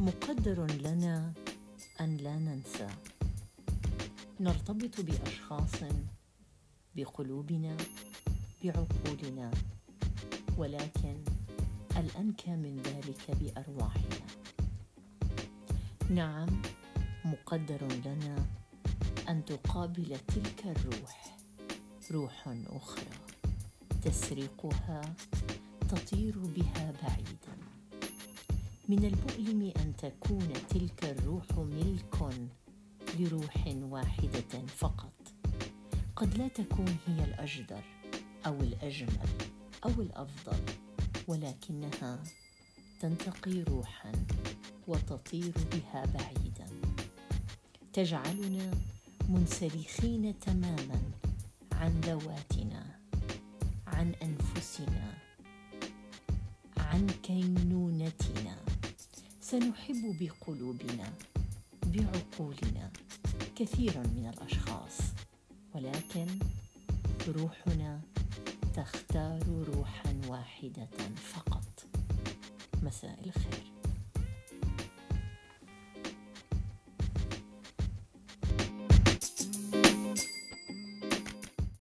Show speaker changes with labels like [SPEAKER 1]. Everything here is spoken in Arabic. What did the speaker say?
[SPEAKER 1] مقدر لنا أن لا ننسى. نرتبط بأشخاص بقلوبنا بعقولنا ولكن الأنكى من ذلك بأرواحنا. نعم مقدر لنا أن تقابل تلك الروح روح أخرى تسرقها تطير بها بعيدا. من المؤلم أن تكون تلك الروح ملك لروح واحدة فقط. قد لا تكون هي الأجدر أو الأجمل أو الأفضل ولكنها تنتقي روحا وتطير بها بعيدا. تجعلنا منسلخين تماما عن ذواتنا عن أنفسنا عن كينونتنا. سنحب بقلوبنا بعقولنا كثيرا من الأشخاص. ولكن روحنا تختار روحا واحدة فقط. مساء الخير.